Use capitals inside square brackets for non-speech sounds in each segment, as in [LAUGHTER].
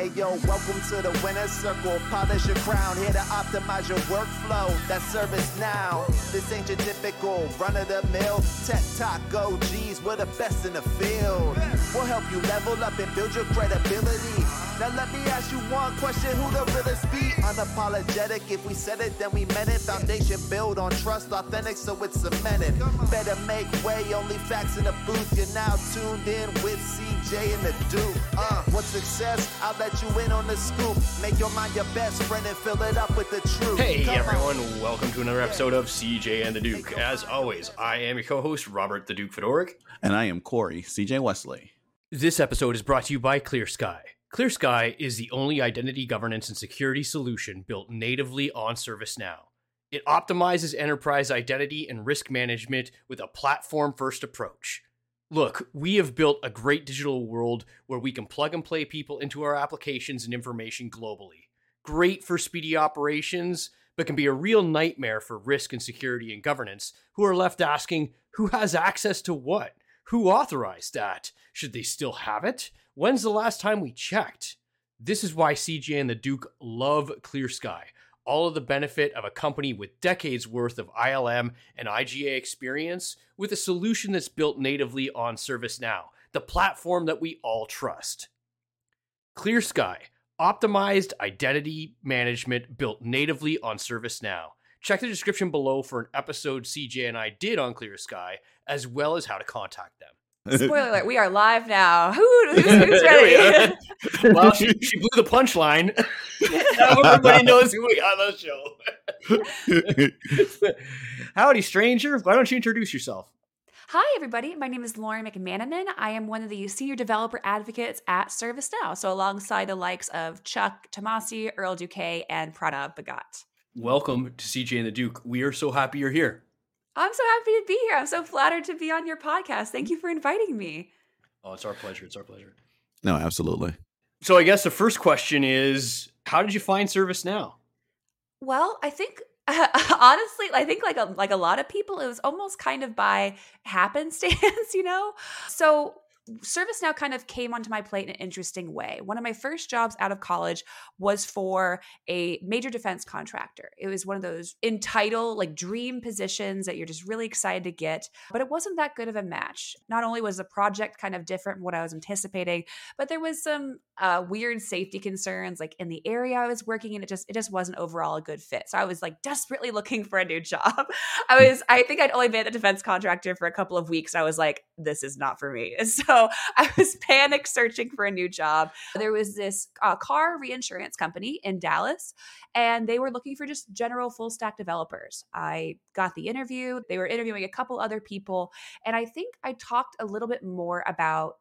Hey yo, welcome to the winner's circle. Polish your crown, here to optimize your workflow. That ServiceNow. This ain't your typical run of the mill tech talk OGs. We're the best in the field. We'll help you level up and build your credibility. Now let me ask you one question: Who the realest be? Unapologetic. If we said it, then we meant it. Foundation built on trust, authentic, so it's cemented. Better make way. Only facts in the booth. You're now tuned in with CJ and the Duke. Uh, what's success? I'll let you in on the scoop. Make your mind your best friend and fill it up with the truth. Hey Come on. everyone, welcome to another episode of CJ and the Duke. As always, I am your co-host Robert the Duke Fedoruk. And I am Cory, CJ Wesley. This episode is brought to you by Clear Skye. Clear Skye is the only identity governance and security solution built natively on ServiceNow. It optimizes enterprise identity and risk management with a platform first approach. Look, we have built a great digital world where we can plug and play people into our applications and information globally. Great for speedy operations, but can be a real nightmare for risk and security and governance who are left asking who has access to what? Who authorized that? Should they still have it? When's the last time we checked? This is why CJ and the Duke love Clear Skye. All of the benefit of a company with decades worth of ILM and IGA experience with a solution that's built natively on ServiceNow, the platform that we all trust. Clear Skye, optimized identity management built natively on ServiceNow. Check the description below for an episode CJ and I did on Clear Skye, as well as how to contact them. Spoiler alert, we are live now. [LAUGHS] Who, who's, who's ready? [LAUGHS] well, she, she blew the punchline. [LAUGHS] now everybody knows who we got on the show. Howdy, stranger. Why don't you introduce yourself? Hi, everybody. My name is Lauren McManamon. I am one of the senior developer advocates at ServiceNow. So, alongside the likes of Chuck Tomasi, Earl Duque, and Pranav Bhagat. Welcome to CJ and the Duke. We are so happy you're here. I'm so happy to be here. I'm so flattered to be on your podcast. Thank you for inviting me. Oh, it's our pleasure. It's our pleasure. no, absolutely. So, I guess the first question is how did you find ServiceNow? Well, I think [LAUGHS] honestly, I think like a, like a lot of people, it was almost kind of by happenstance, [LAUGHS] you know. So ServiceNow kind of came onto my plate in an interesting way. One of my first jobs out of college was for a major defense contractor. It was one of those entitled, like dream positions that you're just really excited to get, but it wasn't that good of a match. Not only was the project kind of different from what I was anticipating, but there was some uh, weird safety concerns like in the area I was working in. It just it just wasn't overall a good fit. So I was like desperately [LAUGHS] looking for a new job. I was I think I'd only been a defense contractor for a couple of weeks. I was like, this is not for me. [LAUGHS] So [LAUGHS] I was panic searching for a new job. There was this uh, car reinsurance company in Dallas, and they were looking for just general full stack developers. I got the interview. They were interviewing a couple other people, and I think I talked a little bit more about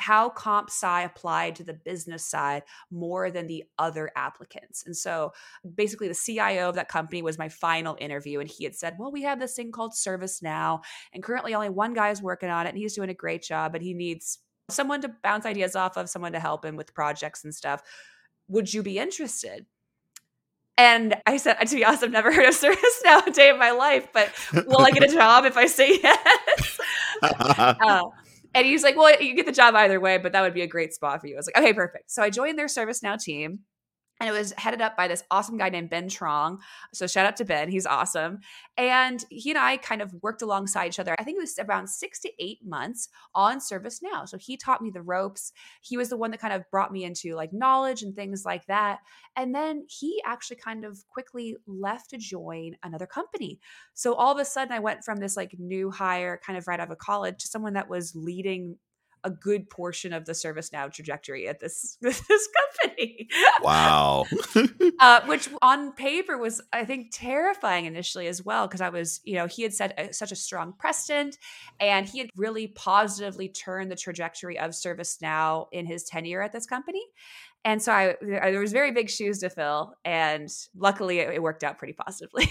how comp sci applied to the business side more than the other applicants. And so basically the CIO of that company was my final interview and he had said, "Well, we have this thing called ServiceNow and currently only one guy is working on it and he's doing a great job, but he needs someone to bounce ideas off of, someone to help him with projects and stuff. Would you be interested?" And I said, to be honest, I've never heard of [LAUGHS] ServiceNow a day in my life, but will I get a job if I say [LAUGHS] yes? [LAUGHS] uh, and he's like, Well, you get the job either way, but that would be a great spot for you. I was like, Okay, perfect. So I joined their ServiceNow team. And it was headed up by this awesome guy named Ben Trong. So shout out to Ben. He's awesome. And he and I kind of worked alongside each other. I think it was around six to eight months on ServiceNow. So he taught me the ropes. He was the one that kind of brought me into like knowledge and things like that. And then he actually kind of quickly left to join another company. So all of a sudden I went from this like new hire kind of right out of college to someone that was leading a good portion of the ServiceNow trajectory at this [LAUGHS] this company. wow. [LAUGHS] [LAUGHS] uh, which on paper was, I think, terrifying initially as well because I was, you know, he had set a, such a strong precedent, and he had really positively turned the trajectory of ServiceNow in his tenure at this company. And so I, I there was very big shoes to fill, and luckily it, it worked out pretty positively.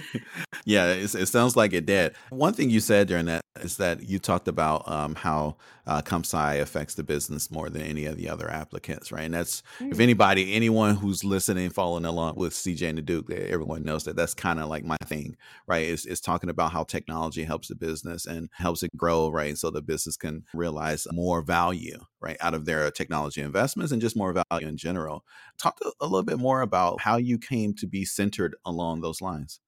[LAUGHS] yeah, it, it sounds like it did. One thing you said during that is that you talked about um, how uh, comp sci affects the business more than any of the other applicants, right? And that's mm. if anybody, anyone who's listening, following along with CJ and the Duke, everyone knows that that's kind of like my thing, right? Is is talking about how technology helps the business and helps it grow, right? So the business can realize more value, right, out of their technology investments and just more value in general. Talk a little bit more about how you came to be centered along those lines.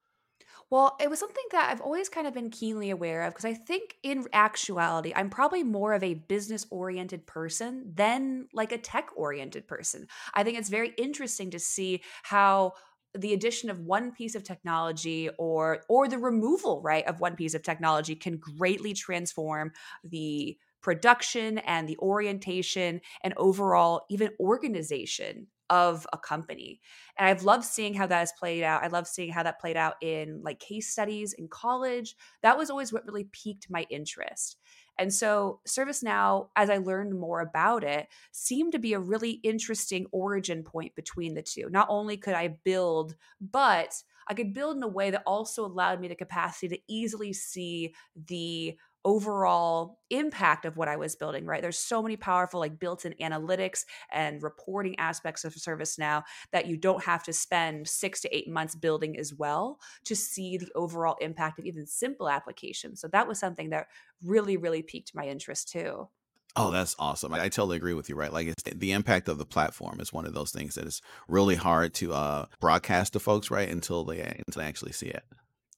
Well, it was something that I've always kind of been keenly aware of because I think in actuality, I'm probably more of a business oriented person than like a tech oriented person. I think it's very interesting to see how the addition of one piece of technology or or the removal right of one piece of technology can greatly transform the production and the orientation and overall even organization of a company. And I've loved seeing how that has played out. I love seeing how that played out in like case studies in college. That was always what really piqued my interest. And so ServiceNow, as I learned more about it, seemed to be a really interesting origin point between the two. Not only could I build, but I could build in a way that also allowed me the capacity to easily see the overall impact of what I was building, right? There's so many powerful like built-in analytics and reporting aspects of ServiceNow that you don't have to spend 6 to 8 months building as well to see the overall impact of even simple applications. So that was something that really really piqued my interest too. Oh, that's awesome. I, I, totally agree with you, right? Like the impact of the platform is one of those things that is really hard to uh, broadcast to folks, right? Until they until they actually see it.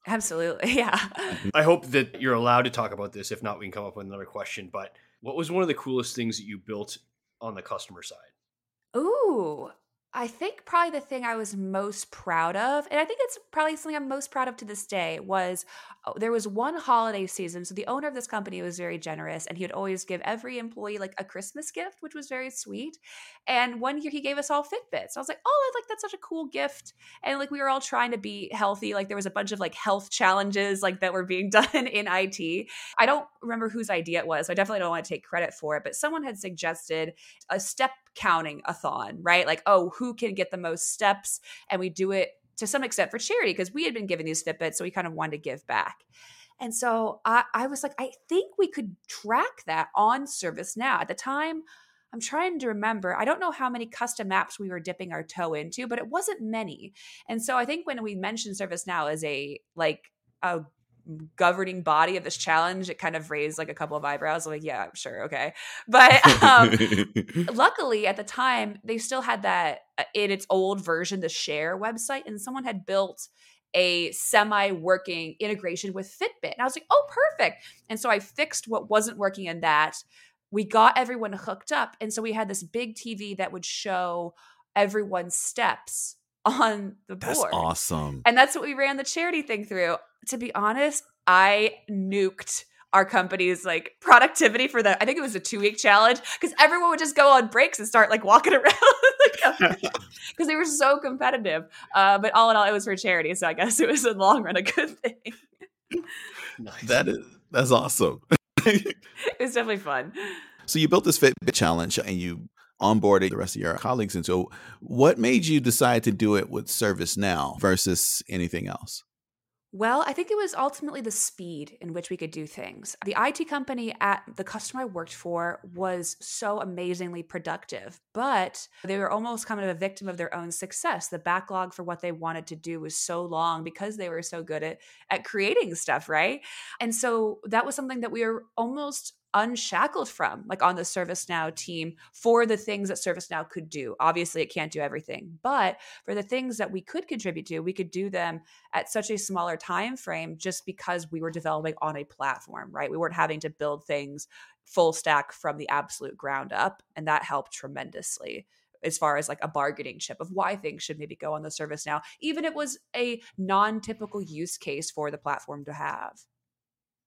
Absolutely. [LAUGHS] Yeah. Mm-hmm. I hope that you're allowed to talk about this. If not, we can come up with another question. But what was one of the coolest things that you built on the customer side? Ooh, I think probably the thing I was most proud of, and I think it's probably something I'm most proud of to this day, was oh, there was one holiday season. So the owner of this company was very generous, and he would always give every employee like a Christmas gift, which was very sweet. And one year he gave us all Fitbits. I was like, oh, I like that's such a cool gift. And like we were all trying to be healthy. Like there was a bunch of like health challenges like that were being [LAUGHS] done in IT. I don't remember whose idea it was. So I definitely don't want to take credit for it, but someone had suggested a step counting a thon, right? Like, oh, who can get the most steps? And we do it to some extent for charity because we had been given these Fitbits, so we kind of wanted to give back. And so I, I was like, I think we could track that on ServiceNow. At the time, I'm trying to remember. I don't know how many custom apps we were dipping our toe into, but it wasn't many. And so I think when we mentioned ServiceNow as a like a governing body of this challenge, it kind of raised like a couple of eyebrows. Like, yeah, sure, okay. But um, [LAUGHS] luckily, at the time, they still had that uh, in its old version, the Share website, and someone had built a semi working integration with Fitbit. And I was like, oh, perfect. And so I fixed what wasn't working in that. We got everyone hooked up. And so we had this big TV that would show everyone's steps on the board. That's awesome. And that's what we ran the charity thing through. To be honest, I nuked our company's like productivity for the I think it was a two week challenge because everyone would just go on breaks and start like walking [LAUGHS] around because [LAUGHS] they were so competitive. Uh, but all in all, it was for charity, so I guess it was in the long run a good thing. nice. That is that's awesome. [LAUGHS] it was definitely fun. So you built this Fitbit challenge and you onboarded the rest of your colleagues. And so, what made you decide to do it with ServiceNow versus anything else? Well, I think it was ultimately the speed in which we could do things. The IT company at the customer I worked for was so amazingly productive, but they were almost kind of a victim of their own success. The backlog for what they wanted to do was so long because they were so good at at creating stuff, right? And so that was something that we were almost unshackled from, like on the ServiceNow team, for the things that ServiceNow could do. Obviously, it can't do everything, but for the things that we could contribute to, we could do them at such a smaller time frame just because we were developing on a platform, right? We weren't having to build things full stack from the absolute ground up, and that helped tremendously as far as like a bargaining chip of why things should maybe go on the ServiceNow even it was a non-typical use case for the platform to have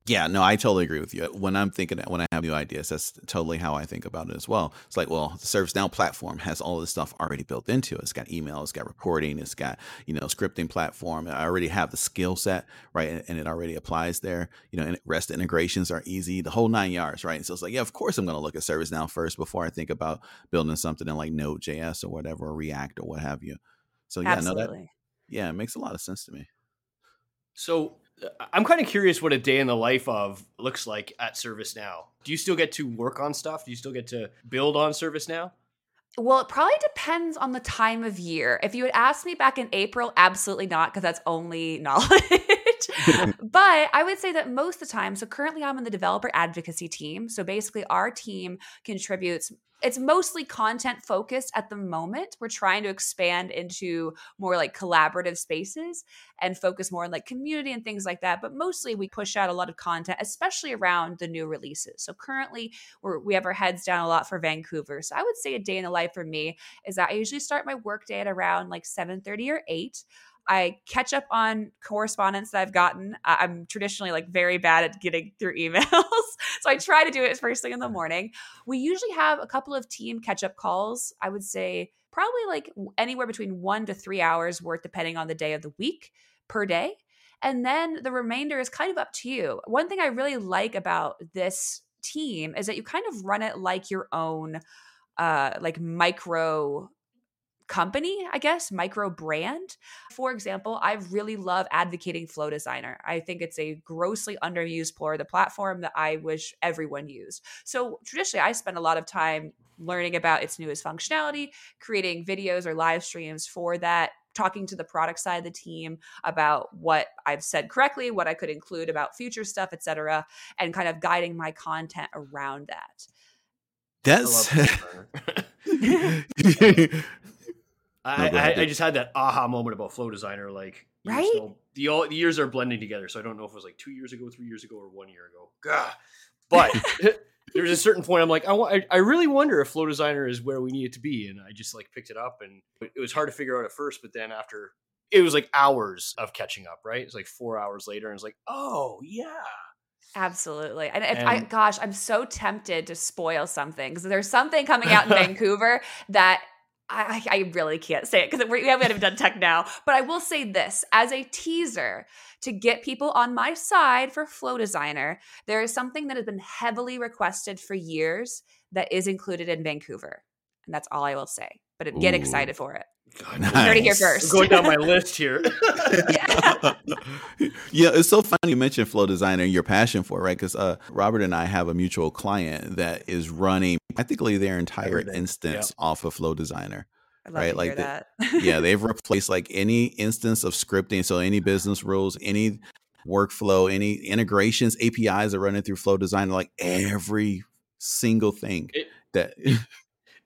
yeah, no, I totally agree with you. When I'm thinking, when I have new ideas, that's totally how I think about it as well. It's like, well, the ServiceNow platform has all this stuff already built into it. It's got email, it's got reporting, it's got you know scripting platform. I already have the skill set, right, and, it already applies there. You know, and REST integrations are easy, the whole nine yards, right. And so it's like, yeah, of course I'm going to look at ServiceNow first before I think about building something in like Node.js or whatever, or React or what have you. So yeah, Absolutely. no, that yeah, it makes a lot of sense to me. So I'm kind of curious what a day in the life of looks like at ServiceNow. Do you still get to work on stuff? Do you still get to build on ServiceNow? Well, it probably depends on the time of year. If you had asked me back in April, absolutely not, because that's only [LAUGHS] knowledge. [LAUGHS] but I would say that most of the time, so currently I'm in the developer advocacy team. So basically, our team contributes it's mostly content focused at the moment. We're trying to expand into more like collaborative spaces and focus more on like community and things like that. But mostly we push out a lot of content, especially around the new releases. So currently we have our heads down a lot for Vancouver. So I would say a day in the life for me is that I usually start my work day at around like 7:30 or 8. I catch up on correspondence that I've gotten. I'm traditionally like very bad at getting through [LAUGHS] emails. so I try to do it first thing in the morning. We usually have a couple of team catch up calls. I would say probably like anywhere between one to three hours worth, depending on the day of the week per day. And then the remainder is kind of up to you. One thing I really like about this team is that you kind of run it like your own uh like micro company, I guess, micro brand. For example, I really love advocating Flow Designer. I think it's a grossly underused part of the platform that I wish everyone used. So traditionally, I spend a lot of time learning about its newest functionality, creating videos or live streams for that talking to the product side of the team about what I've said correctly, what I could include about future stuff, etc., and kind of guiding my content around that. That's [LAUGHS] [LAUGHS] [LAUGHS] I, I, I, just had that aha moment about Flow Designer. Like, right? Still, the, all, the years are blending together. So I don't know if it was like two years ago, three years ago, or one year ago. Gah. But [LAUGHS] [LAUGHS] there's a certain point I'm like, I, I, I really wonder if Flow Designer is where we need it to be. And I just like picked it up and it was hard to figure out at first. But then after it was like hours of catching up, right? It's like four hours later. And it's like, oh, yeah. Absolutely. And if and, I, gosh, I'm so tempted to spoil something because there's something coming out in [LAUGHS] Vancouver that I, I really can't say it because we haven't done TechNow. But I will say this as a teaser to get people on my side for Flow Designer, there is something that has been heavily requested for years that is included in Vancouver. And that's all I will say. But get excited for it. God, nice. Heard it here first. I'm going down my [LAUGHS] list here. yeah. [LAUGHS] yeah, it's so funny you mentioned Flow Designer and your passion for it, right? Because uh, Robert and I have a mutual client that is running practically their entire Everything. instance yep. off of Flow Designer. right, like the, yeah, [LAUGHS] they've replaced like any instance of scripting. So any business rules, any workflow, any integrations, APIs are running through Flow Designer, like every single thing it, that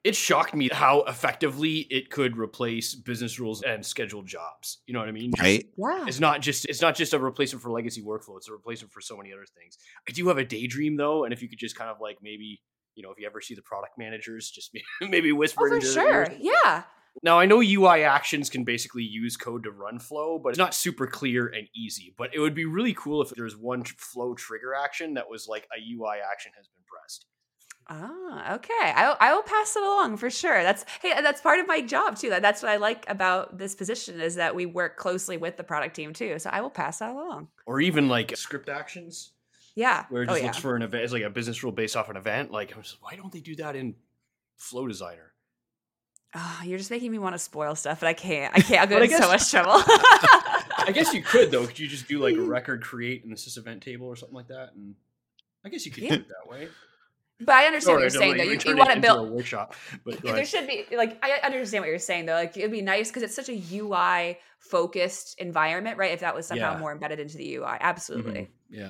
it shocked me how effectively it could replace business rules and scheduled jobs. You know what I mean? Just, right. Yeah. It's not just it's not just a replacement for legacy workflow. It's a replacement for so many other things. I do have a daydream though, and if you could just kind of like maybe you know if you ever see the product managers, just [LAUGHS] maybe, maybe whisper. Oh, for sure. Yeah. Now I know UI actions can basically use code to run flow, but it's not super clear and easy. But it would be really cool if there's one flow trigger action that was like a UI action has been pressed. Ah, okay. I I will pass it along for sure. That's hey, that's part of my job too. That that's what I like about this position is that we work closely with the product team too. So I will pass that along. Or even like script actions. Yeah. Where it oh, just oh, looks yeah. for an event. It's like a business rule based off an event. Like, just, why don't they do that in Flow Designer? Oh, you're just making me want to spoil stuff, but I can't. I can't. I'll [LAUGHS] go in guess, so much trouble. [LAUGHS] [LAUGHS] I guess you could though. Could you just do like a record create in the sys event table or something like that? And I guess you could yeah. do it that way. But I understand what you're saying, though. You, you want to build a workshop. But there should be like I understand what you're saying, though. Like it'd be nice because it's such a UI focused environment, right? If that was somehow yeah. more embedded into the UI, absolutely. Mm-hmm. Yeah.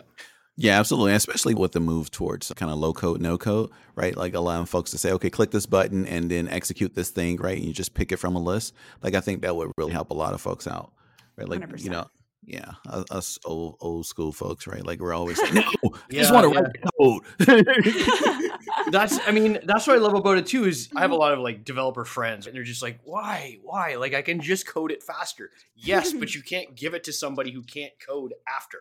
Yeah, absolutely. Especially with the move towards kind of low code, no code, right? Like allowing folks to say, okay, click this button and then execute this thing, right? And you just pick it from a list. Like I think that would really help a lot of folks out, right? Like 100%. you know, yeah, us old old school folks, right? Like we're always like, [LAUGHS] no, I just want to yeah. write code. [LAUGHS] that's, I mean, that's what I love about it too. Is I have a mm-hmm. lot of like developer friends, and they're just like, why, why? Like I can just code it faster. Yes, but [LAUGHS] you can't give it to somebody who can't code after.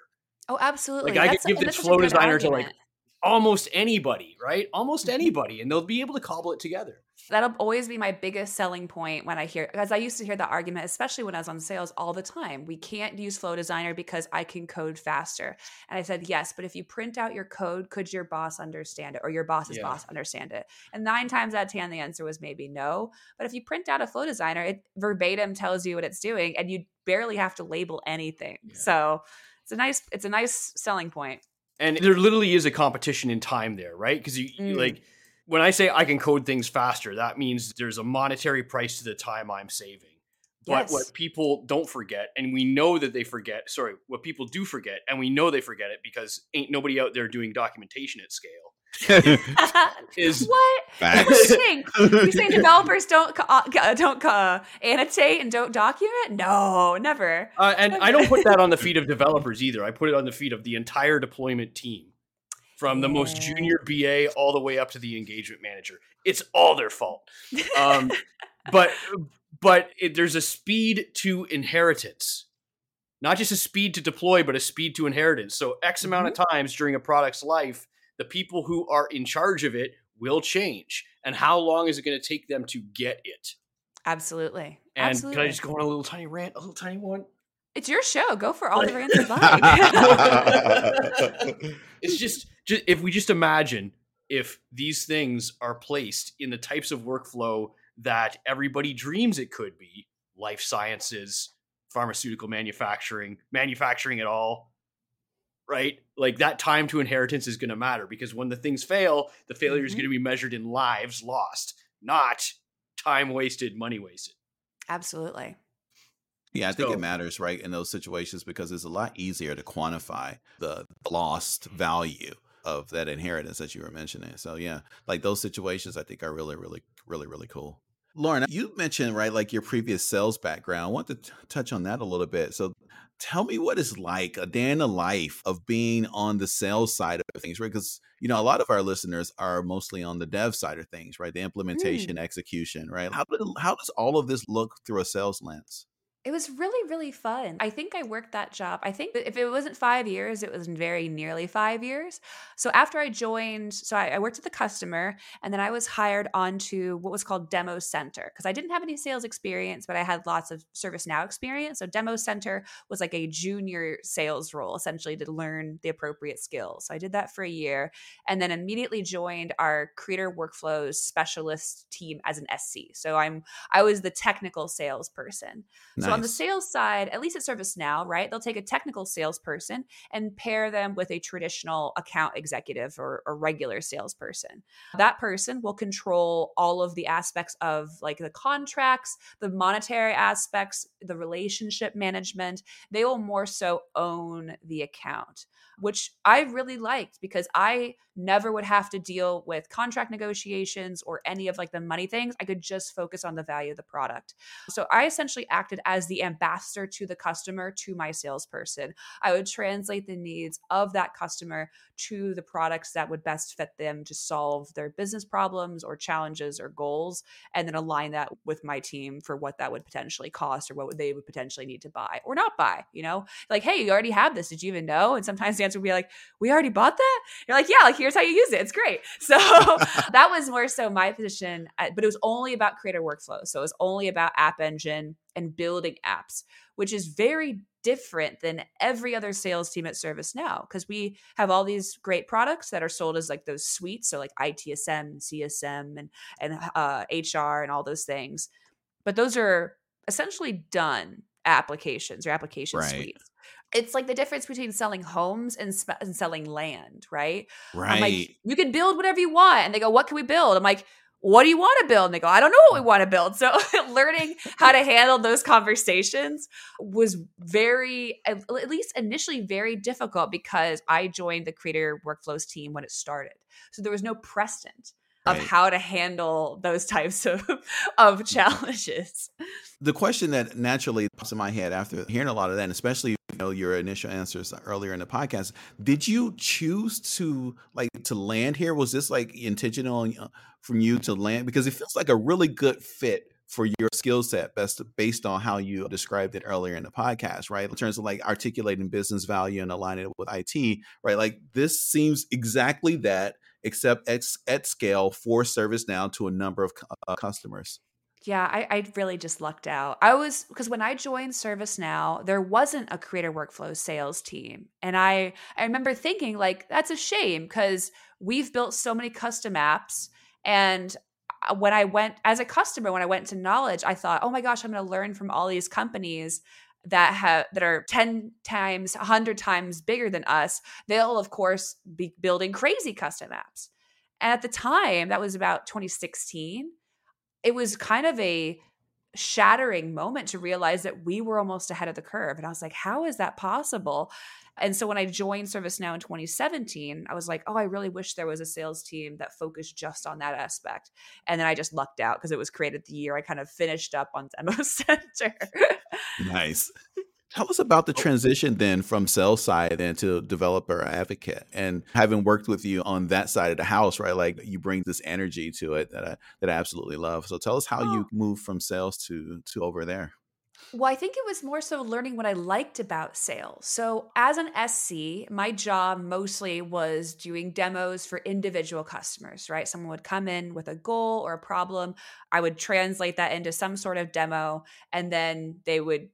Oh, absolutely. Like I could give this flow designer to like almost anybody, right? Almost mm-hmm. anybody, and they'll be able to cobble it together that'll always be my biggest selling point when I hear because I used to hear the argument, especially when I was on sales all the time. We can't use Flow Designer because I can code faster. And I said, yes, but if you print out your code, could your boss understand it or your boss's yeah. boss understand it? And nine times out of ten, the answer was maybe no. But if you print out a Flow Designer, it verbatim tells you what it's doing, and you barely have to label anything. Yeah. So It's a nice it's a nice selling point. And there literally is a competition in time there, right? Because you, you Mm. like when I say I can code things faster, that means there's a monetary price to the time I'm saving. But Yes. what people don't forget, and we know that they forget, sorry, what people do forget, and we know they forget it because ain't nobody out there doing documentation at scale, [LAUGHS] is what? Facts. What do you think? You saying [LAUGHS] developers don't uh, don't uh, annotate and don't document? No, never. Uh, and I don't put that on the [LAUGHS] feet of developers either. I put it on the feet of the entire deployment team, from the most junior BA all the way up to the engagement manager. It's all their fault. Um, [LAUGHS] but but it, there's a speed to inheritance, not just a speed to deploy, but a speed to inheritance. So X amount of times during a product's life, the people who are in charge of it will change. And how long is it going to take them to get it? Absolutely. And Absolutely. can I just go on a little tiny rant, a little tiny one? It's your show. Go for all the Like- rants you like. it's just, just if we just imagine if these things are placed in the types of workflow that everybody dreams it could be life sciences pharmaceutical manufacturing manufacturing at all right like that time to inheritance is going to matter because when the things fail the failure is Mhm. going to be measured in lives lost not time wasted money wasted Absolutely. Yeah, I think So- it matters, right, in those situations because it's a lot easier to quantify the lost mm-hmm. value of that inheritance that you were mentioning. So yeah, like those situations I think are really, really, really, really cool. Lauren, you mentioned right like your previous sales background. I want to t- touch on that a little bit. So tell me what it's like a day in the life of being on the sales side of things, right? Because you know a lot of our listeners are mostly on the dev side of things, right? The implementation, mm. execution, right? How how does all of this look through a sales lens? It was really, really fun. I think I worked that job. I think if it wasn't five years, it was very nearly five years. So after I joined, so I, I worked at the customer and then I was hired onto what was called Demo Center because I didn't have any sales experience, but I had lots of ServiceNow experience. So Demo Center was like a junior sales role essentially to learn the appropriate skills. So I did that for a year and then immediately joined our creator workflows specialist team as an SC. So I'm I was the technical salesperson. So on the sales side, at least at ServiceNow, right, they'll take a technical salesperson and pair them with a traditional account executive or, or regular salesperson. That person will control all of the aspects of like the contracts, the monetary aspects, the relationship management. They will more so own the account, which I really liked because I never would have to deal with contract negotiations or any of like the money things. I could just focus on the value of the product. So I essentially acted as the ambassador to the customer to my salesperson. I would translate the needs of that customer to the products that would best fit them to solve their business problems or challenges or goals, and then align that with my team for what that would potentially cost or what they would potentially need to buy or not buy. You know, like, hey, you already have this. Did you even know? And sometimes the answer would be like, we already bought that. You're like, yeah, like here's how you use it. It's great. [LAUGHS] So [LAUGHS] that was more so my position, uh, but it was only about creator workflow. So it was only about App Engine and building apps, which is very different than every other sales team at ServiceNow because we have all these great products that are sold as like those suites, so like ITSM and CSM and and uh, HR and all those things, but those are essentially done applications or application Right. suites. It's like the difference between selling homes and, sp- and selling land, right? Right. I'm like, you can build whatever you want. And they go, what can we build? I'm like, what do you want to build? And they go, I don't know what we mm. want to build. So [LAUGHS] learning how to handle those conversations was very, at least initially, very difficult because I joined the creator workflows team when it started. So there was no precedent of Right. how to handle those types of, [LAUGHS] of mm. challenges. the question that naturally pops in my head after hearing a lot of that, and especially know your initial answers earlier in the podcast, did you choose to like to land here? Was this like intentional uh, from you to land? Because it feels like a really good fit for your skill set, best based on how you described it earlier in the podcast, right? In terms of like articulating business value and aligning it with IT, right? Like this seems exactly that, except at, at scale for ServiceNow to a number of uh, customers. Yeah, I, I really just lucked out. I was because when I joined ServiceNow, there wasn't a creator workflow sales team. And I I remember thinking like that's a shame because we've built so many custom apps and uh, when I went as a customer when I went to knowledge, I thought, "Oh my gosh, I'm going to learn from all these companies that have that are 10 times 100 times bigger than us they'll of course be building crazy custom apps and at the time that was about 2016 it was kind of a shattering moment to realize that we were almost ahead of the curve and i was like how is that possible and so when I joined ServiceNow in 2017, I was like, oh, I really wish there was a sales team that focused just on that aspect. And then I just lucked out because it was created the year I kind of finished up on [LAUGHS] Demo Center. nice. Tell us about the oh. transition then from sales side into developer advocate and having worked with you on that side of the house, right? Like you bring this energy to it that I, that I absolutely love. So tell us how oh. you moved from sales to to over there. Well, I think it was more so learning what I liked about sales. So, as an SC, my job mostly was doing demos for individual customers, right? Someone would come in with a goal or a problem. I would translate that into some sort of demo, and then they would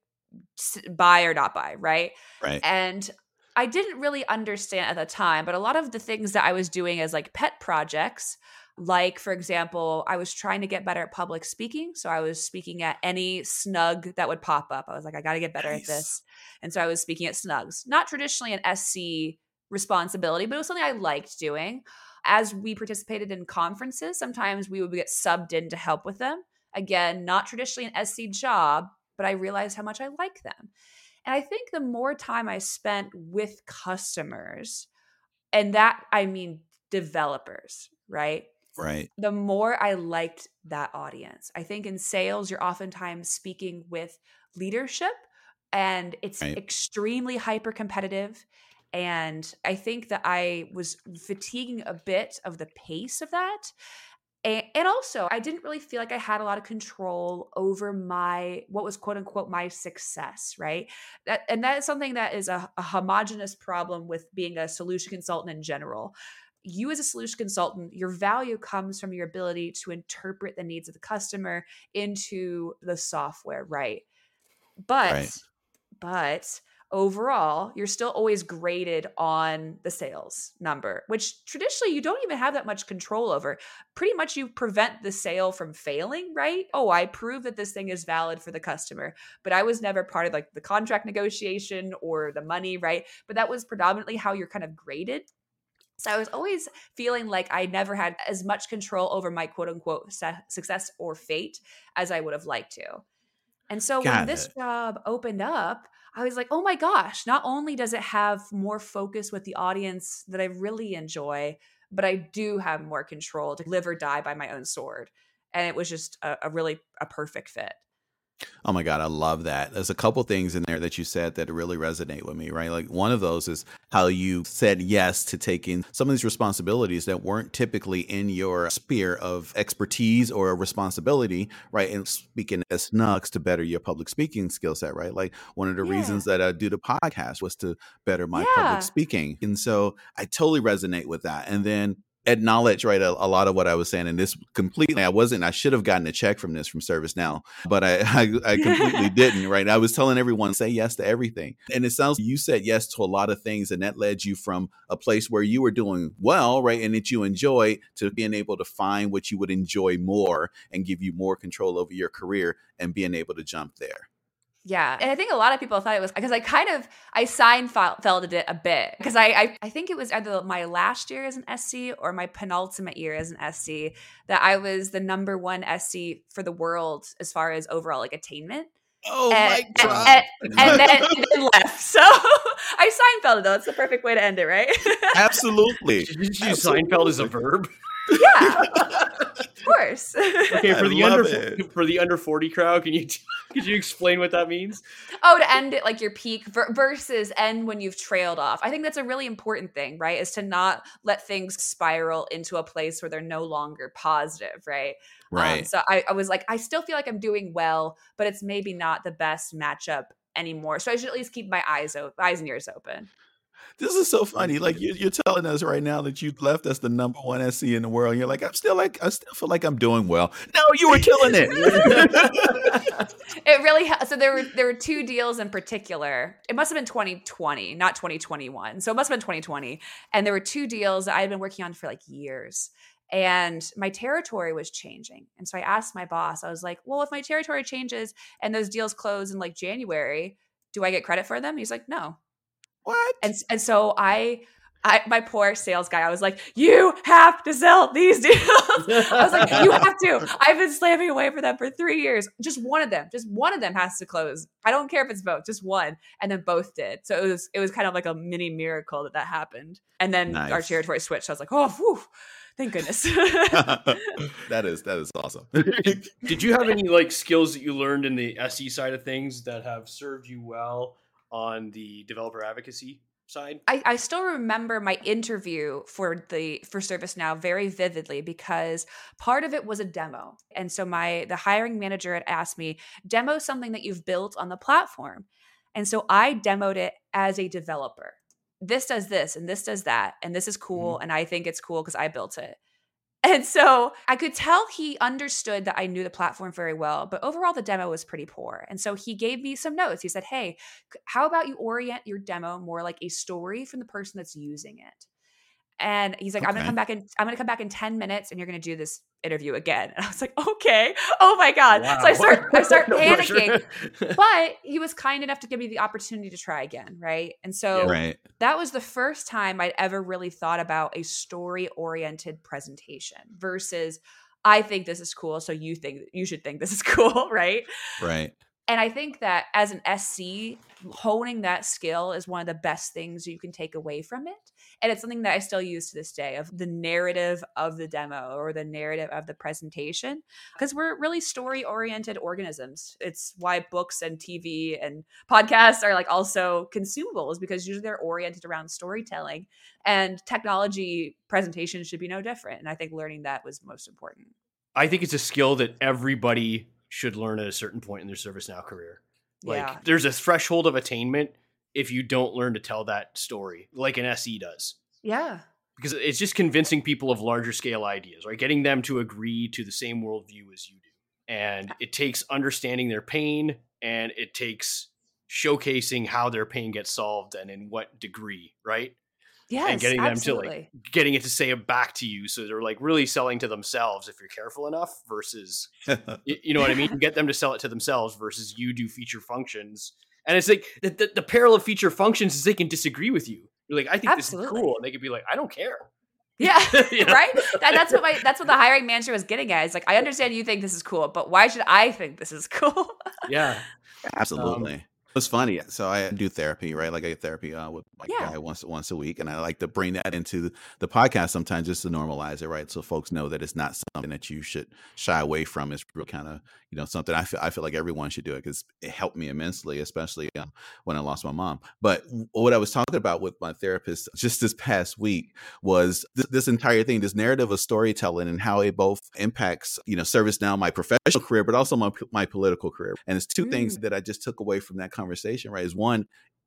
buy or not buy, right? Right. And I didn't really understand at the time, but a lot of the things that I was doing as like pet projects like, for example, I was trying to get better at public speaking. So I was speaking at any snug that would pop up. I was like, I got to get better nice. at this. And so I was speaking at snugs, not traditionally an SC responsibility, but it was something I liked doing. As we participated in conferences, sometimes we would get subbed in to help with them. Again, not traditionally an SC job, but I realized how much I like them. And I think the more time I spent with customers, and that I mean developers, right? Right. The more I liked that audience. I think in sales, you're oftentimes speaking with leadership and it's right. extremely hyper competitive. And I think that I was fatiguing a bit of the pace of that. And, also, I didn't really feel like I had a lot of control over my what was quote unquote my success, right? That, and that is something that is a, a homogenous problem with being a solution consultant in general you as a solution consultant, your value comes from your ability to interpret the needs of the customer into the software, right? But right. but overall, you're still always graded on the sales number, which traditionally you don't even have that much control over. Pretty much you prevent the sale from failing, right? Oh, I prove that this thing is valid for the customer, but I was never part of like the contract negotiation or the money, right? But that was predominantly how you're kind of graded. So I was always feeling like I never had as much control over my quote unquote success or fate as I would have liked to. And so Got when this job opened up, I was like, oh my gosh, not only does it have more focus with the audience that I really enjoy, but I do have more control to live or die by my own sword. And it was just a, a really a perfect fit. Oh my God, I love that. There's a couple things in there that you said that really resonate with me, right? Like one of those is how you said yes to taking some of these responsibilities that weren't typically in your sphere of expertise or responsibility, right? And speaking as Snugs to better your public speaking skill set, right? Like one of the yeah. reasons that I do the podcast was to better my yeah. public speaking. And so I totally resonate with that. And then acknowledge right a, a, lot of what I was saying, and this completely I wasn't. I should have gotten a check from this from ServiceNow, but I [LAUGHS] I, I completely [LAUGHS] didn't. Right, I was telling everyone say yes to everything, and it sounds you said yes to a lot of things, and that led you from a place where you were doing well, right, and that you enjoy to being able to find what you would enjoy more and give you more control over your career and being able to jump there. Yeah. And I think a lot of people thought it was because I kind of I Seinfelded it a bit because I, I I think it was either my last year as an SC or my penultimate year as an SC that I was the number one SC for the world as far as overall like attainment. Oh and, my god! And, and, and, then, and, then, left. So [LAUGHS] I Seinfeld though. It's the perfect way to end it, right? Absolutely. Did you use Seinfeld as a verb? Yeah, of course. [LAUGHS] Okay, for I the under it. for the under forty crowd, can you [LAUGHS] could you explain what that means? Oh, to end it like your peak versus end when you've trailed off. I think that's a really important thing, right? Is to not let things spiral into a place where they're no longer positive, right? Um, right. Um, so I, I was like, I still feel like I'm doing well, but it's maybe not the best matchup anymore. So I should at least keep my eyes open, eyes and ears open. This is so funny. Like mm-hmm. you're, you're telling us right now that you left us the number one SC in the world. And you're like, I'm still like, I still feel like I'm doing well. No, you were [LAUGHS] killing it. it really. Ha- so there were there were two deals in particular. It must have been 2020, not 2021. So it must have been 2020. And there were two deals that I had been working on for like years and my territory was changing. And so I asked my boss, I was like, well, if my territory changes and those deals close in like January, do I get credit for them? He's like, no. What? And and so I I, my poor sales guy, I was like, you have to sell these deals. [LAUGHS] I was like, you have to. I've been slamming away for them for three years. Just one of them, just one of them has to close. I don't care if it's both, just one. And then both did. So it was, it was kind of like a mini miracle that that happened. And then Nice. our territory switched. I was like, oh, whew, thank goodness. [LAUGHS] [LAUGHS] that is that is awesome. Did you have any like skills that you learned in the SE side of things that have served you well on the developer advocacy side? I, I still remember my interview for the for ServiceNow very vividly because part of it was a demo. And so my the hiring manager had asked me, demo something that you've built on the platform. And so I demoed it as a developer. This does this and this does that. And this is cool. Mm-hmm. And I think it's cool because I built it. And so I could tell he understood that I knew the platform very well, but overall the demo was pretty poor. And so he gave me some notes. He said, Hey, how about you orient your demo more like a story from the person that's using it? And he's like, I'm gonna come back in I'm gonna come back in 10 minutes and you're gonna do this interview again. And [LAUGHS] I was like, okay. Oh my God. So I start I start No [LAUGHS] panicking. But he was kind enough to give me the opportunity to try again, right? And so right. that was the first time I'd ever really thought about a story oriented presentation versus I think this is cool, so you think you should think this is [LAUGHS] cool, right? Right. And I think that as an SC, honing that skill is one of the best things you can take away from it. And it's something that I still use to this day of the narrative of the demo or the narrative of the presentation. Because we're really story oriented organisms. It's why books and TV and podcasts are like also consumables because usually they're oriented around storytelling. And technology presentations should be no different. And I think learning that was most important. I think it's a skill that everybody should learn at a certain point in their ServiceNow career. Like Yeah. there's a threshold of attainment if you don't learn to tell that story like an SE does. Yeah. Because it's just convincing people of larger scale ideas, right? Getting them to agree to the same worldview as you do. And it takes understanding their pain and it takes showcasing how their pain gets solved and in what degree, right? Yes. getting them to, like, Getting it to say it back to you. So they're like really selling to themselves if you're careful enough versus [LAUGHS] Y- You know what I mean? Get them to sell it to themselves versus you do feature functions. And it's like the, the, the peril of feature functions is they can disagree with you. You're like, I think this is cool. And they could be like, I don't care. [LAUGHS] Yeah. [LAUGHS] You know? right? That, that's what my that's what the hiring manager was getting at. Is like, I understand you think this is cool, but why should I think this is cool? Yeah. Absolutely. It's funny. So I do therapy, right? Like I get therapy uh, with my Yeah. guy once once a week, and I like to bring that into the podcast sometimes just to normalize it, right? So folks know that it's not something that you should shy away from. It's real kind of you know something I feel I feel like everyone should do it because it helped me immensely, especially um, when I lost my mom. But what I was talking about with my therapist just this past week was this, this entire thing, this narrative of storytelling and how it both impacts, you know, ServiceNow my professional career, but also my my political career. And it's two things that I just took away from that conversation. Right, is one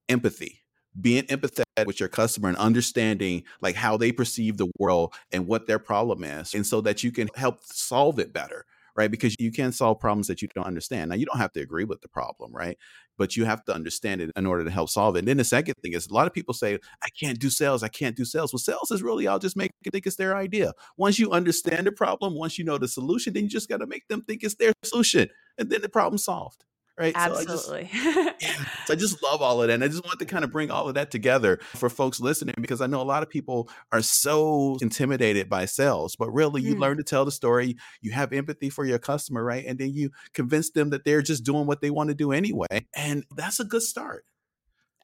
empathy. Being empathetic with your customer and understanding like how they perceive the world and what their problem is, and so that you can help solve it better right? Because you can solve problems that you don't understand. Now, you don't have to agree with the problem, right? But you have to understand it in order to help solve it. And then the second thing is a lot of people say, I can't do sales. I can't do sales. Well, sales is really, I'll just make it think it's their idea. Once you understand the problem, once you know the solution, then you just got to make them think it's their solution. And then the problem's solved, right? So I just- Absolutely. [LAUGHS] yeah. [LAUGHS] So I just love all of that. And I just want to kind of bring all of that together for folks listening because I know a lot of people are so intimidated by sales, but really you Mm. learn to tell the story, you have empathy for your customer, right? And then you convince them that they're just doing what they want to do anyway. And that's a good start.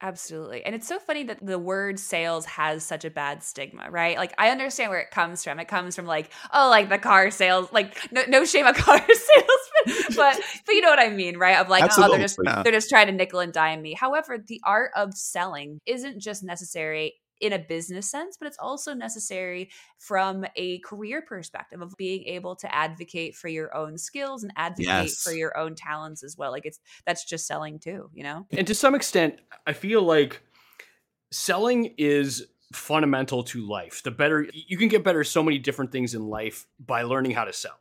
Absolutely. And it's so funny that the word sales has such a bad stigma, right? Like I understand where it comes from. It comes from like, oh, like the car sales, like no, no shame on [LAUGHS] car salesman, but but you know what I mean, right? Of like, oh, they're just yeah. they're just trying to nickel and dime me. However, the art of selling isn't just necessary in a business sense, but it's also necessary from a career perspective of being able to advocate for your own skills and advocate Yes. for your own talents as well. Like it's that's just selling too, you know? And to some extent, I feel like selling is fundamental to life. The better you can get better at so many different things in life by learning how to sell.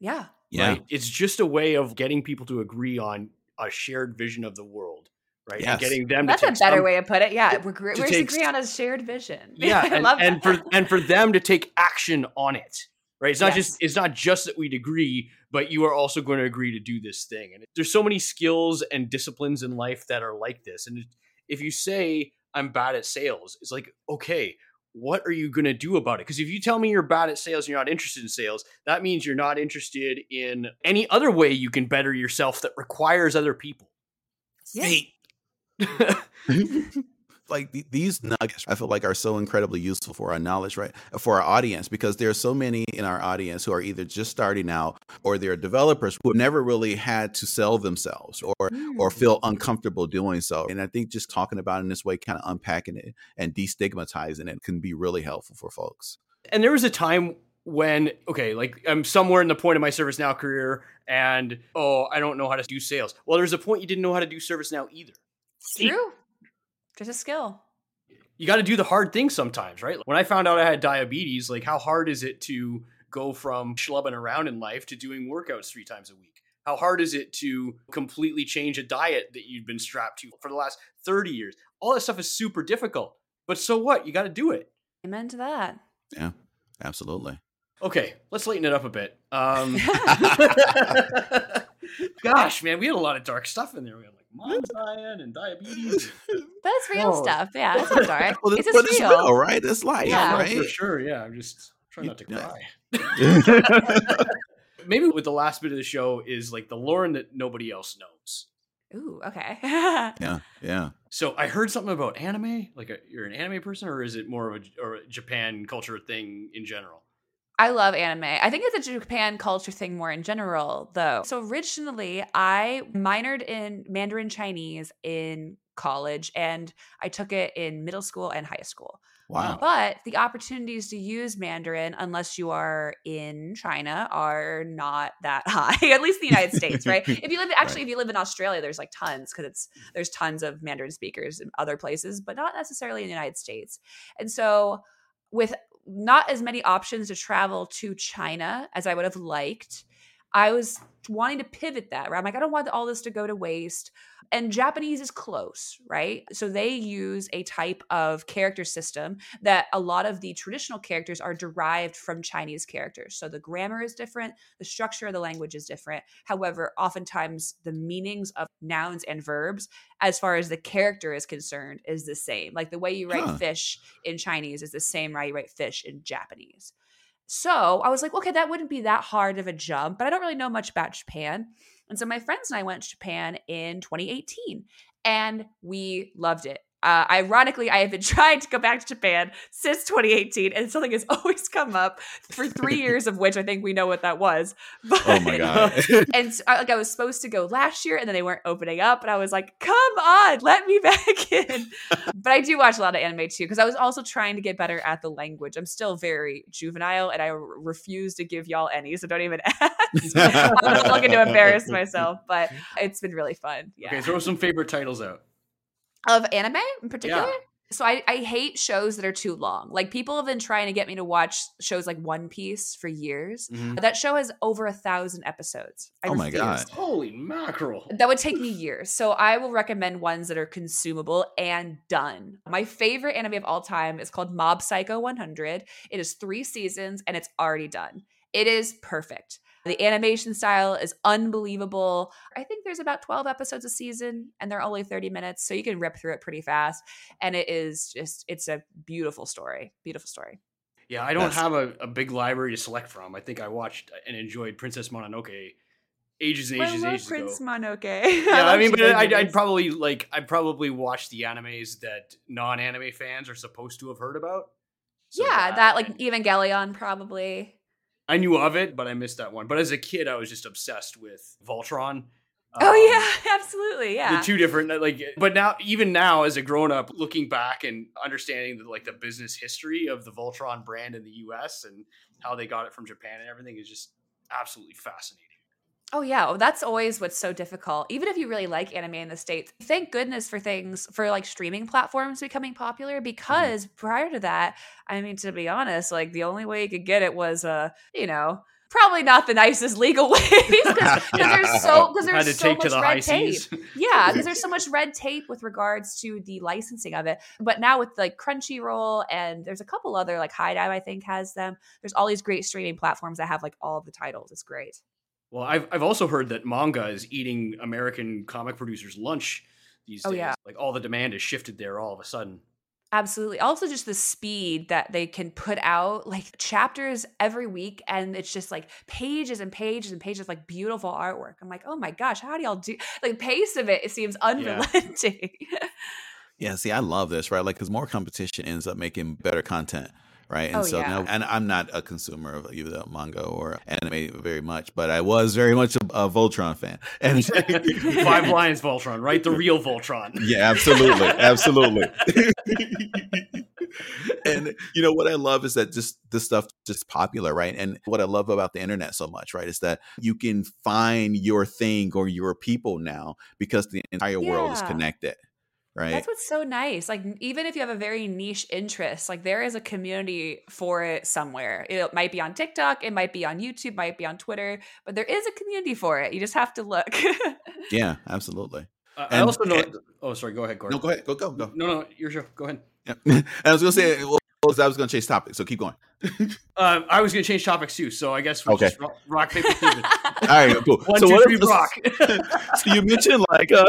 Yeah. Yeah. Right? It's just a way of getting people to agree on a shared vision of the world, right? Yes. And getting them That's to a better some- way to put it. Yeah, we're, we're agree on a shared vision. [LAUGHS] Yeah, I and, love and that. for and for them to take action on it. right? It's not Yes. just it's not just that we'd agree, but you are also going to agree to do this thing. And there's so many skills and disciplines in life that are like this. And if you say I'm bad at sales, it's like okay, what are you going to do about it? Because if you tell me you're bad at sales and you're not interested in sales, that means you're not interested in any other way you can better yourself that requires other people. Yeah. [LAUGHS] like th- these nuggets i feel like are so incredibly useful for our knowledge right for our audience because there are so many in our audience who are either just starting out or they're developers who have never really had to sell themselves or or mm. feel uncomfortable doing so. And i think just talking about it in this way kind of unpacking it and destigmatizing it can be really helpful for folks. And there was a time when okay like i'm somewhere in the point of my ServiceNow career and oh i don't know how to do sales. Well there's a point you didn't know how to do ServiceNow either It's true. Just a skill. you got to do the hard things sometimes right when i found out i had diabetes like how hard is it to go from schlubbing around in life to doing workouts three times a week how hard is it to completely change a diet that you've been strapped to for the last 30 years all that stuff is super difficult but so what you got to do it Amen to that. yeah absolutely Okay, let's lighten it up a bit. [LAUGHS] Um, [LAUGHS] [LAUGHS] gosh, man, we had a lot of dark stuff in there. We had like mom dying and diabetes. But [LAUGHS] it's real Oh. stuff. Yeah, [LAUGHS] it's not dark. well, it's but it's real. real right it's life Yeah. Right for sure. Yeah, I'm just trying not to yeah. cry. [LAUGHS] Maybe with the last bit of the show is like the Lauren that nobody else knows. Ooh, okay. yeah yeah So I heard something about anime. Like, a, you're an anime person, or is it more of a, or a Japan culture thing in general? I love anime. I think it's a Japan culture thing more in general, though. So originally, I minored in Mandarin Chinese in college, and I took it in middle school and high school. wow But the opportunities to use Mandarin, unless you are in China, are not that [LAUGHS] high. At least in the United States, right? [LAUGHS] If you live, actually, if you live in Australia, there's like tons because it's there's tons of Mandarin speakers in other places, but not necessarily in the United States. And so, with not as many options to travel to China as I would have liked, I was wanting to pivot that. Right? I'm like, I don't want all this to go to waste. And Japanese is close, right? So they use a type of character system that a lot of the traditional characters are derived from Chinese characters. So the grammar is different, the structure of the language is different. However, oftentimes the meanings of nouns and verbs, as far as the character is concerned, is the same. Like the way you write Huh. fish in Chinese is the same way you write fish in Japanese. So I was like, okay, that wouldn't be that hard of a jump, but I don't really know much about Japan. And so my friends and I went to Japan in 2018 and we loved it. Uh, ironically, I have been [LAUGHS] trying to go back to Japan since 2018, and something has [LAUGHS] always come up for three years, of which I think we know what that was. [LAUGHS] But, oh my god and so, I- like I was supposed to go last year, and then they weren't opening up, and I was like, "Come on, let me back in." but I do watch a lot of anime too because I was also trying to get better at the language. I'm still very juvenile, and I r- refuse to give y'all any, so don't even ask. I'm not looking to embarrass myself, but it's been really fun. Yeah, Okay, throw some favorite titles out. Of anime in particular. Yeah. So I, I hate shows that are too long. Like people have been trying to get me to watch shows like One Piece for years. Mhm. That show has over a thousand episodes. I Oh my refuse. God. Holy mackerel! That would take me years. So I will recommend ones that are consumable and done. My favorite anime of all time is called Mob Psycho 100. It is three seasons and it's already done. It is perfect. The animation style is unbelievable. I think there's about 12 episodes a season and they're only 30 minutes. So you can rip through it pretty fast. And it is just, it's a beautiful story. Beautiful story. Yeah, I don't That's- have a, a big library to select from. I think I watched and enjoyed Princess Mononoke ages and ages, I love ages Prince ago. Mononoke. [LAUGHS] yeah, I love mean, but I'd, I'd probably like I'd probably watch the animes that non-anime fans are supposed to have heard about. So yeah, that like Evangelion probably. I knew of it, but I missed that one. But as a kid, I was just obsessed with Voltron. Oh Um, yeah, [LAUGHS] absolutely. Yeah. the two different like but now even now as a grown-up looking back and understanding the, like the business history of the voltron brand in the us and how they got it from japan and everything is just absolutely fascinating Oh yeah, well, that's always what's so difficult. Even if you really like anime in the states, thank goodness for things for like streaming platforms becoming popular. Because prior to that, I mean, to be honest, like the only way you could get it was, uh, you know, probably not the [LAUGHS] nicest legal [LAUGHS] ways because [LAUGHS] there's so because there's so much the red tape. Yeah, because there's so much red tape with regards to the licensing of it. But now with like Crunchyroll and there's a couple other like HIDIVE I think has them. There's all these great streaming platforms that have like all the titles. It's great. Well, I've I've also heard that manga is eating American comic producers' lunch these days. Oh, days. yeah. Like all the demand is shifted there all of a sudden. Absolutely. Also, just the speed that they can put out like chapters every week, and it's just like pages and pages and pages, like beautiful artwork. I'm like, oh my gosh, how do y'all do? Like, the pace of it, it seems [LAUGHS] unrelenting. [LAUGHS] Yeah, see, I love this, right? Like, because more competition ends up making better content, right? And Oh, so yeah. now, and I'm not a consumer of either manga or anime very much, but I was very much a, a Voltron fan. [LAUGHS] And [LAUGHS] Five Lions Voltron, right? The real Voltron. [LAUGHS] yeah, absolutely, absolutely. and you know what I love is that just this stuff just popular, right? And what I love about the internet so much, right, is that you can find your thing or your people now because the entire world is connected, right? That's what's so nice. Like, even if you have a very niche interest, like there is a community for it somewhere. It might be on TikTok, it might be on YouTube, might be on Twitter, but there is a community for it. You just have to look. [LAUGHS] yeah, absolutely. I I also know. and- oh, sorry. Go ahead, Gordon. No, go ahead, go, go, go. No, no, your show. Go ahead. Yeah. [LAUGHS] I was gonna say, [LAUGHS] well, I was gonna change topics, so keep going. Uh, [LAUGHS] I was going to change topics too, so I guess we'll Okay. just rock, rock paper scissors. [LAUGHS] All right, cool. One, so two, what three, if rock. [LAUGHS] so you mentioned like uh,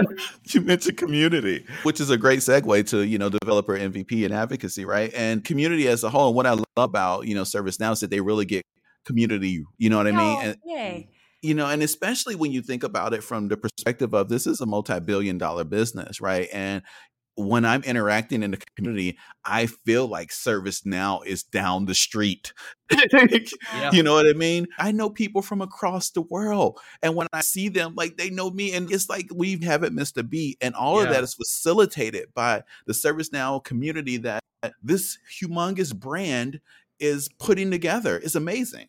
you mentioned community, which is a great segue to you know developer MVP and advocacy, right? And community as a whole. And what I love about you know ServiceNow is that they really get community. You know what I mean? Oh, And, yay. you know, and especially when you think about it from the perspective of this is a multi-billion-dollar business, right? And when I'm interacting in the community, I feel like ServiceNow is down the street. [LAUGHS] Yeah. You know what I mean? I know people from across the world. And when I see them, like they know me. And it's like we haven't missed a beat. And all of that is facilitated by the ServiceNow community that this humongous brand is putting together. It's amazing.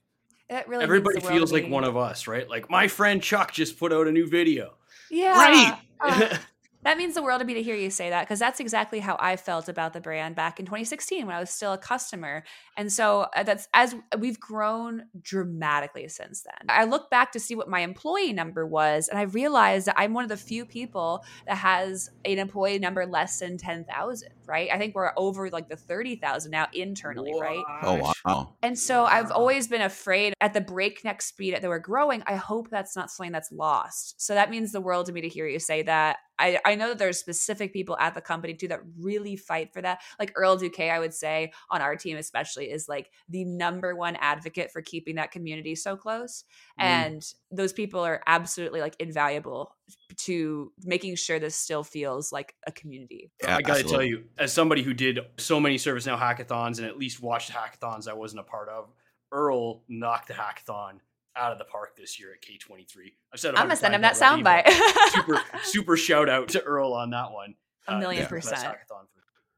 That really Everybody feels to like me. one of us, right? Like my friend Chuck just put out a new video. Yeah. Right. Uh, that means the world to me to hear you say that because that's exactly how I felt about the brand back in 2016 when I was still a customer. And so uh, that's as we've grown dramatically since then. I look back to see what my employee number was, and I realized that I'm one of the few people that has an employee number less than 10,000, right? I think we're over like the 30,000 now internally, right? Oh, wow. And so I've always been afraid at the breakneck speed that we're growing. I hope that's not something that's lost. So that means the world to me to hear you say that. I, I know that there's specific people at the company too that really fight for that. Like Earl Duque, I would say on our team especially, is like the number one advocate for keeping that community so close. Mm. And those people are absolutely like invaluable to making sure this still feels like a community. Yeah, I got to tell you, as somebody who did so many ServiceNow hackathons and at least watched hackathons I wasn't a part of, Earl knocked the hackathon out of the park this year at K23. I've said I'm gonna send him that already, but soundbite. [LAUGHS] super, super shout out to Earl on that one. A million yeah, best percent.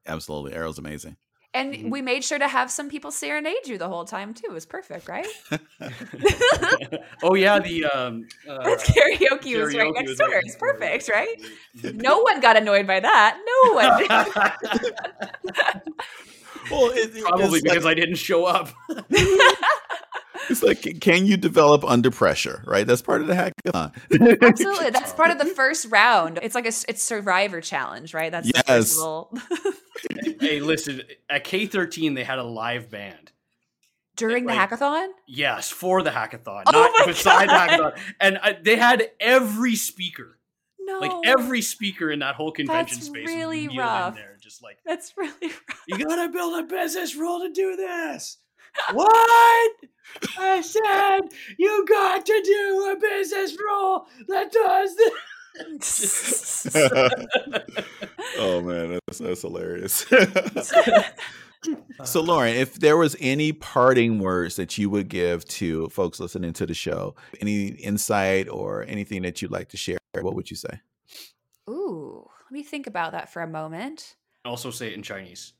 Absolutely. Earl's amazing. And Mhm. we made sure to have some people serenade you the whole time too. It was perfect, right? [LAUGHS] [LAUGHS] oh yeah, the um, uh, That's karaoke, was right next was door. right It's next door. perfect, right? No one got annoyed by that. No one. Well, it, it- Probably because like, I didn't show up. It's like, can you develop under pressure? Right. That's part of the hackathon. [LAUGHS] Absolutely, that's part of the first round. It's like a it's Survivor challenge, right? That's the Yes. first little [LAUGHS] hey, listen, at K13 they had a live band. during the Like, hackathon. Yes, for the hackathon, Oh not beside God. the hackathon. And uh, they had every speaker, No, like every speaker in that whole convention That's space, really rough. there, just like That's really [LAUGHS] rough. you gotta build a business rule to do this. What? I said you got to do a business rule that does this. [LAUGHS] oh man, that's, that's hilarious. [LAUGHS] so, Lauren, if there was any parting words that you would give to folks listening to the show, any insight or anything that you'd like to share, what would you say? Ooh, let me think about that for a moment. also say it in Chinese.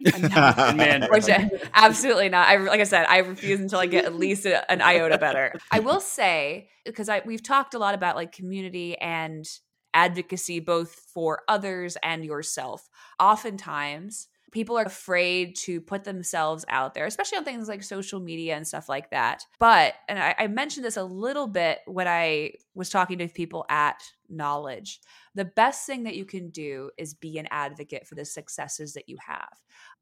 [LAUGHS] [LAUGHS] Man, Which, [LAUGHS] absolutely not. I like I said, I refuse until I get at least a, an iota better. I will say because I we've talked a lot about like community and advocacy both for others and yourself. Oftentimes, People are afraid to put themselves out there, especially on things like social media and stuff like that. But, and I, I mentioned this a little bit when I was talking to people at Knowledge, the best thing that you can do is be an advocate for the successes that you have.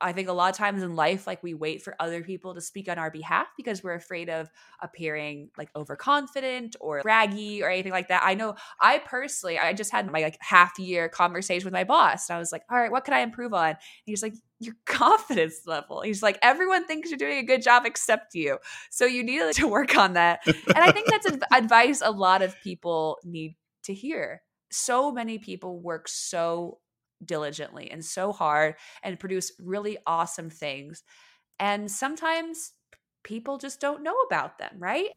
I think a lot of times in life, like we wait for other people to speak on our behalf because we're afraid of appearing like overconfident or braggy or anything like that. I know I personally, I just had my like half year conversation with my boss. And I was like, all right, what can I improve on? And he's like, your [LAUGHS] confidence level. He's like, everyone thinks you're doing a good job except you. So you need to [LAUGHS] work on that. And I think that's advice a lot of people need to hear. So many people work so diligently and so hard and produce really awesome things. And sometimes people just don't know about them, right?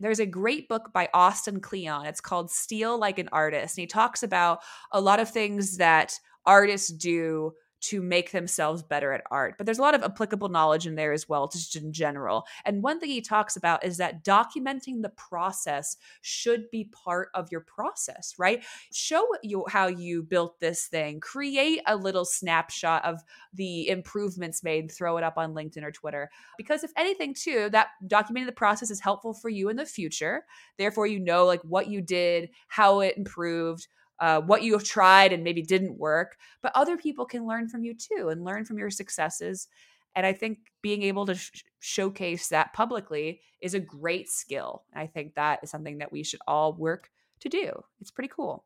There's a great book by Austin Kleon. It's called Steal Like an Artist. And he talks about a lot of things that artists do to make themselves better at art. But there's a lot of applicable knowledge in there as well, just in general. And one thing he talks about is that documenting the process should be part of your process, right? Show you how you built this thing, create a little snapshot of the improvements made, throw it up on LinkedIn or Twitter. Because if anything, too, that documenting the process is helpful for you in the future. Therefore, you know like what you did, how it improved uh, what you have tried and maybe didn't work, but other people can learn from you too and learn from your successes. And I think being able to sh- showcase that publicly is a great skill. I think that is something that we should all work to do. It's pretty cool.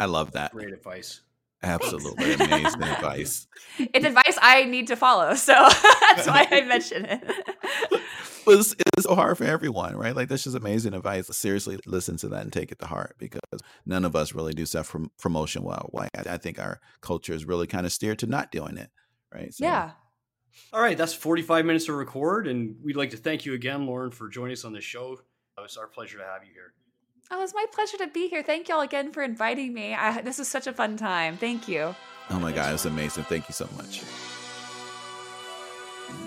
I love that. Great advice. Absolutely [LAUGHS] amazing advice. It's advice I need to follow. So [LAUGHS] that's why I mention it. [LAUGHS] it's, it's so hard for everyone, right? Like that's just amazing advice. Seriously, listen to that and take it to heart because none of us really do self promotion well. Why I think our culture is really kind of steered to not doing it, right? So, yeah. All right, that's 45 minutes to record, and we'd like to thank you again, Lauren, for joining us on this show. It's our pleasure to have you here. Oh, it's my pleasure to be here. Thank y'all again for inviting me. I, this was such a fun time. Thank you. Oh my God, it's amazing. Thank you so much.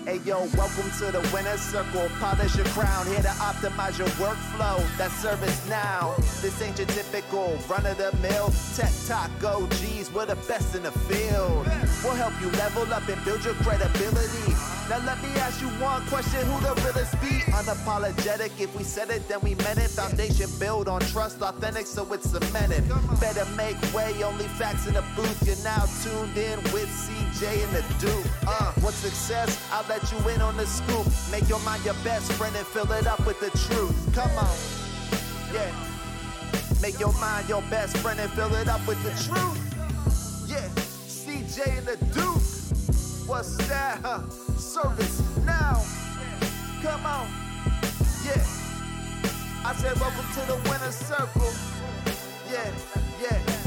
Hey yo, welcome to the winner's circle. Polish your crown, here to optimize your workflow. That's ServiceNow. This ain't your typical run of the mill. Tech talk OGs, we're the best in the field. We'll help you level up and build your credibility. Now let me ask you one question, who the realest be? Unapologetic, if we said it, then we meant it. Foundation built on trust, authentic, so it's cemented. Better make way, only facts in the booth. You're now tuned in with CJ and the Duke. Uh, what success? I'll let you in on the scoop. Make your mind your best friend and fill it up with the truth. Come on, yeah. Make your mind your best friend and fill it up with the truth. Yeah, CJ and the Duke. What's that? Huh? Service now. Come on. Yeah. I said, welcome to the winner's circle. Yeah, yeah.